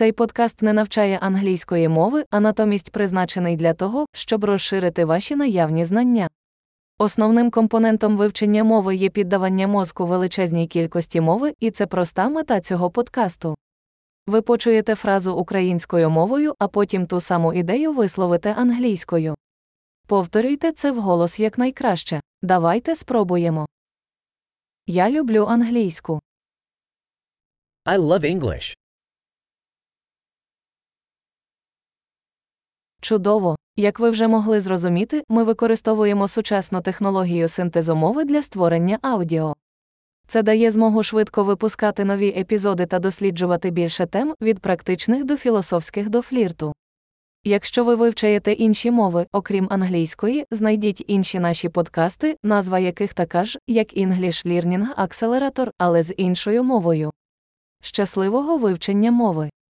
Цей подкаст не навчає англійської мови, а натомість призначений для того, щоб розширити ваші наявні знання. Основним компонентом вивчення мови є піддавання мозку величезній кількості мови, і це проста мета цього подкасту. Ви почуєте фразу українською мовою, а потім ту саму ідею висловите англійською. Повторюйте це вголос якнайкраще. Давайте спробуємо. Я люблю англійську. I love English. Чудово! Як ви вже могли зрозуміти, ми використовуємо сучасну технологію синтезу мови для створення аудіо. Це дає змогу швидко випускати нові епізоди та досліджувати більше тем від практичних до філософських до флірту. Якщо ви вивчаєте інші мови, окрім англійської, знайдіть інші наші подкасти, назва яких така ж, як English Learning Accelerator, але з іншою мовою. Щасливого вивчення мови!